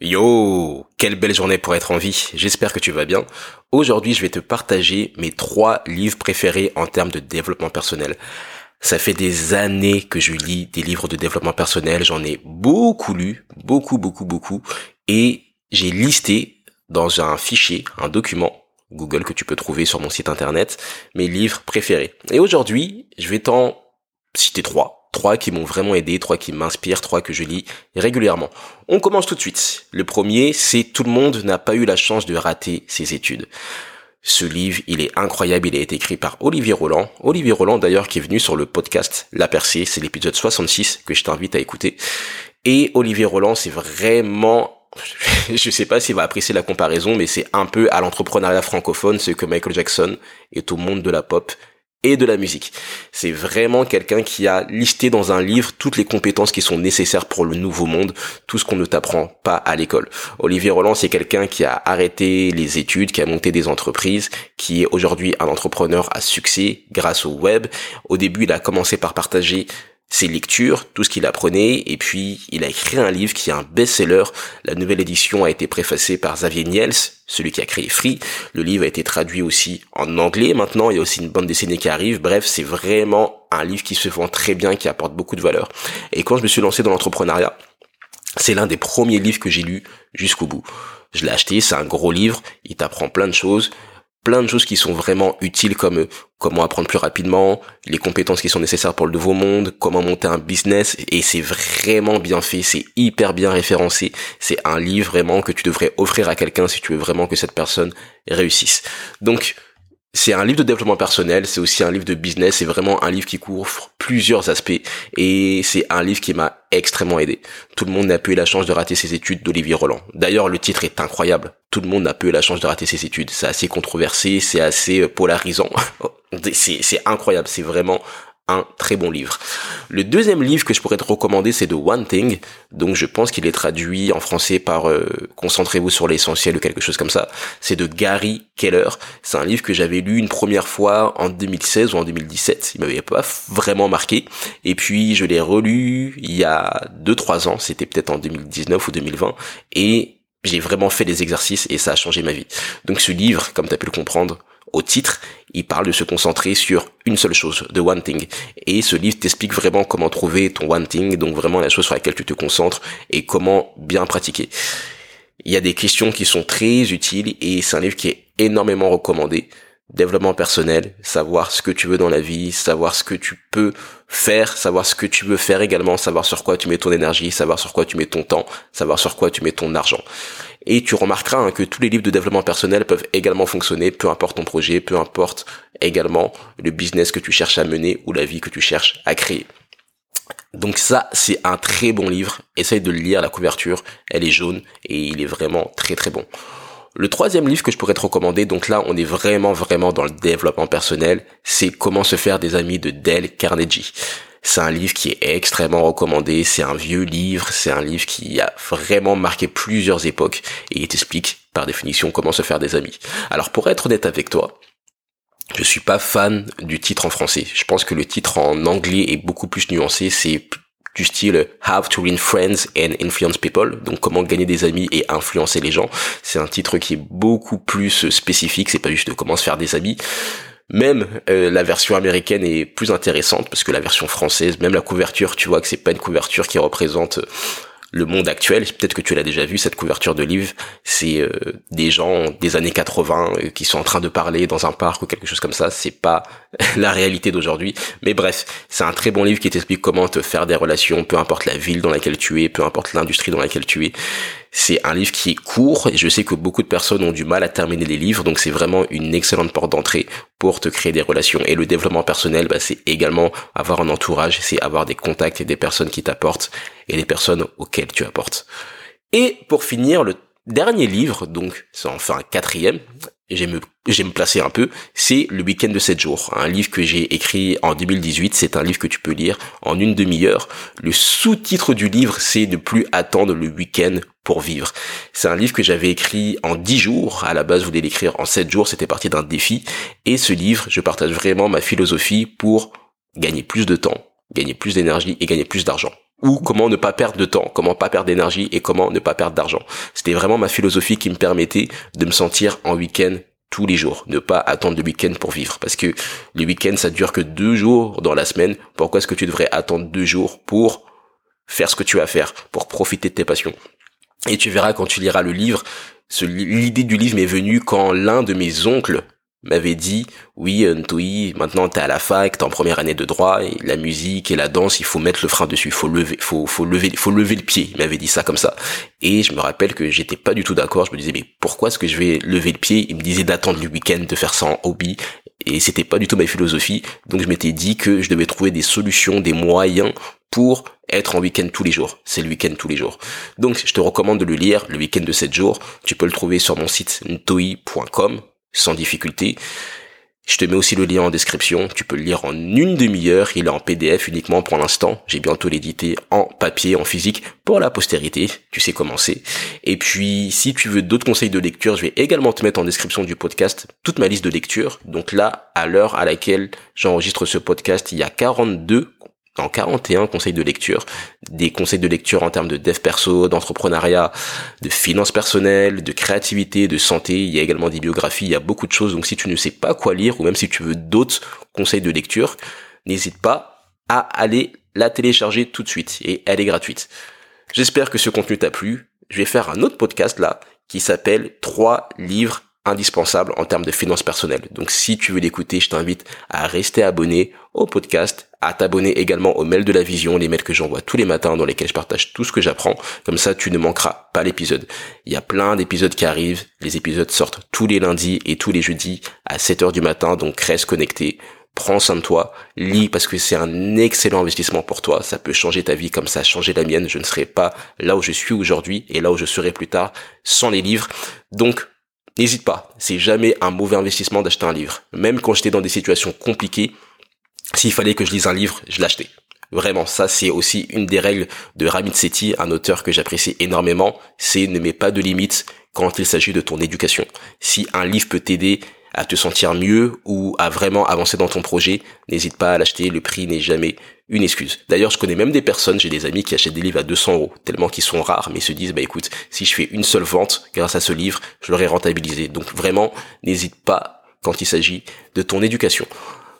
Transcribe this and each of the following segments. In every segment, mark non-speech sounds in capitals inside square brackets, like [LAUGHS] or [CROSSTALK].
Yo, quelle belle journée pour être en vie. J'espère que tu vas bien. Aujourd'hui, je vais te partager mes trois livres préférés en termes de développement personnel. Ça fait des années que je lis des livres de développement personnel. J'en ai beaucoup lu, beaucoup, beaucoup, beaucoup. Et j'ai listé dans un fichier, un document Google que tu peux trouver sur mon site internet, mes livres préférés. Et aujourd'hui, je vais t'en citer trois trois qui m'ont vraiment aidé, trois qui m'inspirent, trois que je lis régulièrement. On commence tout de suite. Le premier, c'est Tout le monde n'a pas eu la chance de rater ses études. Ce livre, il est incroyable, il a été écrit par Olivier Roland. Olivier Roland d'ailleurs qui est venu sur le podcast La Percée, c'est l'épisode 66 que je t'invite à écouter. Et Olivier Roland, c'est vraiment [LAUGHS] je sais pas s'il va apprécier la comparaison, mais c'est un peu à l'entrepreneuriat francophone ce que Michael Jackson est au monde de la pop et de la musique. C'est vraiment quelqu'un qui a listé dans un livre toutes les compétences qui sont nécessaires pour le nouveau monde, tout ce qu'on ne t'apprend pas à l'école. Olivier Roland, c'est quelqu'un qui a arrêté les études, qui a monté des entreprises, qui est aujourd'hui un entrepreneur à succès grâce au web. Au début, il a commencé par partager ses lectures, tout ce qu'il apprenait, et puis il a écrit un livre qui est un best-seller. La nouvelle édition a été préfacée par Xavier Niels, celui qui a créé Free. Le livre a été traduit aussi en anglais maintenant, il y a aussi une bande dessinée qui arrive. Bref, c'est vraiment un livre qui se vend très bien, qui apporte beaucoup de valeur. Et quand je me suis lancé dans l'entrepreneuriat, c'est l'un des premiers livres que j'ai lu jusqu'au bout. Je l'ai acheté, c'est un gros livre, il t'apprend plein de choses plein de choses qui sont vraiment utiles comme comment apprendre plus rapidement, les compétences qui sont nécessaires pour le nouveau monde, comment monter un business et c'est vraiment bien fait, c'est hyper bien référencé, c'est un livre vraiment que tu devrais offrir à quelqu'un si tu veux vraiment que cette personne réussisse. Donc c'est un livre de développement personnel, c'est aussi un livre de business, c'est vraiment un livre qui couvre plusieurs aspects et c'est un livre qui m'a extrêmement aidé. Tout le monde n'a pas eu la chance de rater ses études d'Olivier Roland. D'ailleurs, le titre est incroyable. Tout le monde n'a pas eu la chance de rater ses études. C'est assez controversé, c'est assez euh, polarisant. [LAUGHS] c'est incroyable, c'est vraiment un très bon livre. Le deuxième livre que je pourrais te recommander, c'est The One Thing. Donc je pense qu'il est traduit en français par euh, Concentrez-vous sur l'essentiel ou quelque chose comme ça. C'est de Gary Keller. C'est un livre que j'avais lu une première fois en 2016 ou en 2017. Il m'avait pas vraiment marqué. Et puis je l'ai relu il y a 2-3 ans. C'était peut-être en 2019 ou 2020. Et j'ai vraiment fait des exercices et ça a changé ma vie. Donc ce livre, comme tu as pu le comprendre, au titre, il parle de se concentrer sur une seule chose, de one thing. Et ce livre t'explique vraiment comment trouver ton one thing, donc vraiment la chose sur laquelle tu te concentres et comment bien pratiquer. Il y a des questions qui sont très utiles et c'est un livre qui est énormément recommandé développement personnel, savoir ce que tu veux dans la vie, savoir ce que tu peux faire, savoir ce que tu veux faire également, savoir sur quoi tu mets ton énergie, savoir sur quoi tu mets ton temps, savoir sur quoi tu mets ton argent. Et tu remarqueras hein, que tous les livres de développement personnel peuvent également fonctionner, peu importe ton projet, peu importe également le business que tu cherches à mener ou la vie que tu cherches à créer. Donc ça, c'est un très bon livre. Essaye de le lire, la couverture, elle est jaune et il est vraiment très très bon. Le troisième livre que je pourrais te recommander, donc là on est vraiment vraiment dans le développement personnel, c'est Comment se faire des amis de Dale Carnegie. C'est un livre qui est extrêmement recommandé, c'est un vieux livre, c'est un livre qui a vraiment marqué plusieurs époques et il t'explique par définition comment se faire des amis. Alors pour être honnête avec toi, je suis pas fan du titre en français. Je pense que le titre en anglais est beaucoup plus nuancé, c'est du style How to Win Friends and Influence People, donc comment gagner des amis et influencer les gens. C'est un titre qui est beaucoup plus spécifique, c'est pas juste comment se faire des amis. Même euh, la version américaine est plus intéressante parce que la version française, même la couverture, tu vois que c'est pas une couverture qui représente le monde actuel, peut-être que tu l'as déjà vu, cette couverture de livre, c'est euh, des gens des années 80 euh, qui sont en train de parler dans un parc ou quelque chose comme ça, c'est pas [LAUGHS] la réalité d'aujourd'hui. Mais bref, c'est un très bon livre qui t'explique comment te faire des relations, peu importe la ville dans laquelle tu es, peu importe l'industrie dans laquelle tu es. C'est un livre qui est court et je sais que beaucoup de personnes ont du mal à terminer les livres, donc c'est vraiment une excellente porte d'entrée pour te créer des relations. Et le développement personnel, bah, c'est également avoir un entourage, c'est avoir des contacts et des personnes qui t'apportent et des personnes auxquelles tu apportes. Et pour finir, le dernier livre, donc c'est enfin quatrième, j'aime me placer un peu, c'est Le week-end de 7 jours, un livre que j'ai écrit en 2018, c'est un livre que tu peux lire en une demi-heure. Le sous-titre du livre, c'est Ne plus attendre le week-end pour vivre. C'est un livre que j'avais écrit en 10 jours, à la base je voulais l'écrire en 7 jours, c'était parti d'un défi, et ce livre, je partage vraiment ma philosophie pour gagner plus de temps, gagner plus d'énergie et gagner plus d'argent. Ou comment ne pas perdre de temps, comment pas perdre d'énergie et comment ne pas perdre d'argent. C'était vraiment ma philosophie qui me permettait de me sentir en week-end tous les jours, ne pas attendre le week-end pour vivre, parce que le week-end ça dure que deux jours dans la semaine. Pourquoi est-ce que tu devrais attendre deux jours pour faire ce que tu as à faire, pour profiter de tes passions? Et tu verras quand tu liras le livre, l'idée du livre m'est venue quand l'un de mes oncles m'avait dit oui Ntoui maintenant t'es à la fac t'es en première année de droit la musique et la danse il faut mettre le frein dessus faut lever faut faut lever faut lever le pied il m'avait dit ça comme ça et je me rappelle que j'étais pas du tout d'accord je me disais mais pourquoi est-ce que je vais lever le pied? Il me disait d'attendre le week-end de faire ça en hobby et c'était pas du tout ma philosophie donc je m'étais dit que je devais trouver des solutions des moyens pour être en week-end tous les jours. C'est le week-end tous les jours. Donc, je te recommande de le lire, le week-end de 7 jours. Tu peux le trouver sur mon site ntoi.com sans difficulté. Je te mets aussi le lien en description. Tu peux le lire en une demi-heure. Il est en PDF uniquement pour l'instant. J'ai bientôt l'édité en papier, en physique pour la postérité. Tu sais comment c'est. Et puis, si tu veux d'autres conseils de lecture, je vais également te mettre en description du podcast toute ma liste de lecture. Donc là, à l'heure à laquelle j'enregistre ce podcast, il y a 42 en 41 conseils de lecture, des conseils de lecture en termes de dev perso, d'entrepreneuriat, de finances personnelles, de créativité, de santé, il y a également des biographies, il y a beaucoup de choses, donc si tu ne sais pas quoi lire, ou même si tu veux d'autres conseils de lecture, n'hésite pas à aller la télécharger tout de suite, et elle est gratuite. J'espère que ce contenu t'a plu, je vais faire un autre podcast là, qui s'appelle 3 livres indispensables en termes de finances personnelles. Donc si tu veux l'écouter, je t'invite à rester abonné au podcast à t'abonner également au mail de la vision, les mails que j'envoie tous les matins dans lesquels je partage tout ce que j'apprends. Comme ça, tu ne manqueras pas l'épisode. Il y a plein d'épisodes qui arrivent. Les épisodes sortent tous les lundis et tous les jeudis à 7 heures du matin. Donc reste connecté. Prends soin de toi. Lis parce que c'est un excellent investissement pour toi. Ça peut changer ta vie comme ça a changé la mienne. Je ne serai pas là où je suis aujourd'hui et là où je serai plus tard sans les livres. Donc, N'hésite pas, c'est jamais un mauvais investissement d'acheter un livre. Même quand j'étais dans des situations compliquées, s'il fallait que je lise un livre, je l'achetais. Vraiment, ça c'est aussi une des règles de Ramit Sethi, un auteur que j'apprécie énormément, c'est ne mets pas de limites quand il s'agit de ton éducation. Si un livre peut t'aider à te sentir mieux ou à vraiment avancer dans ton projet, n'hésite pas à l'acheter, le prix n'est jamais une excuse. D'ailleurs, je connais même des personnes, j'ai des amis qui achètent des livres à 200 euros, tellement qu'ils sont rares, mais se disent, bah écoute, si je fais une seule vente grâce à ce livre, je l'aurai rentabilisé. Donc vraiment, n'hésite pas quand il s'agit de ton éducation.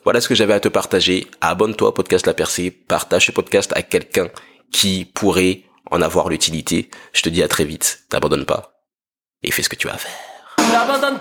Voilà ce que j'avais à te partager. Abonne-toi au podcast La Percée. Partage ce podcast à quelqu'un qui pourrait en avoir l'utilité. Je te dis à très vite. T'abandonnes pas. Et fais ce que tu as à faire. N'abandonne.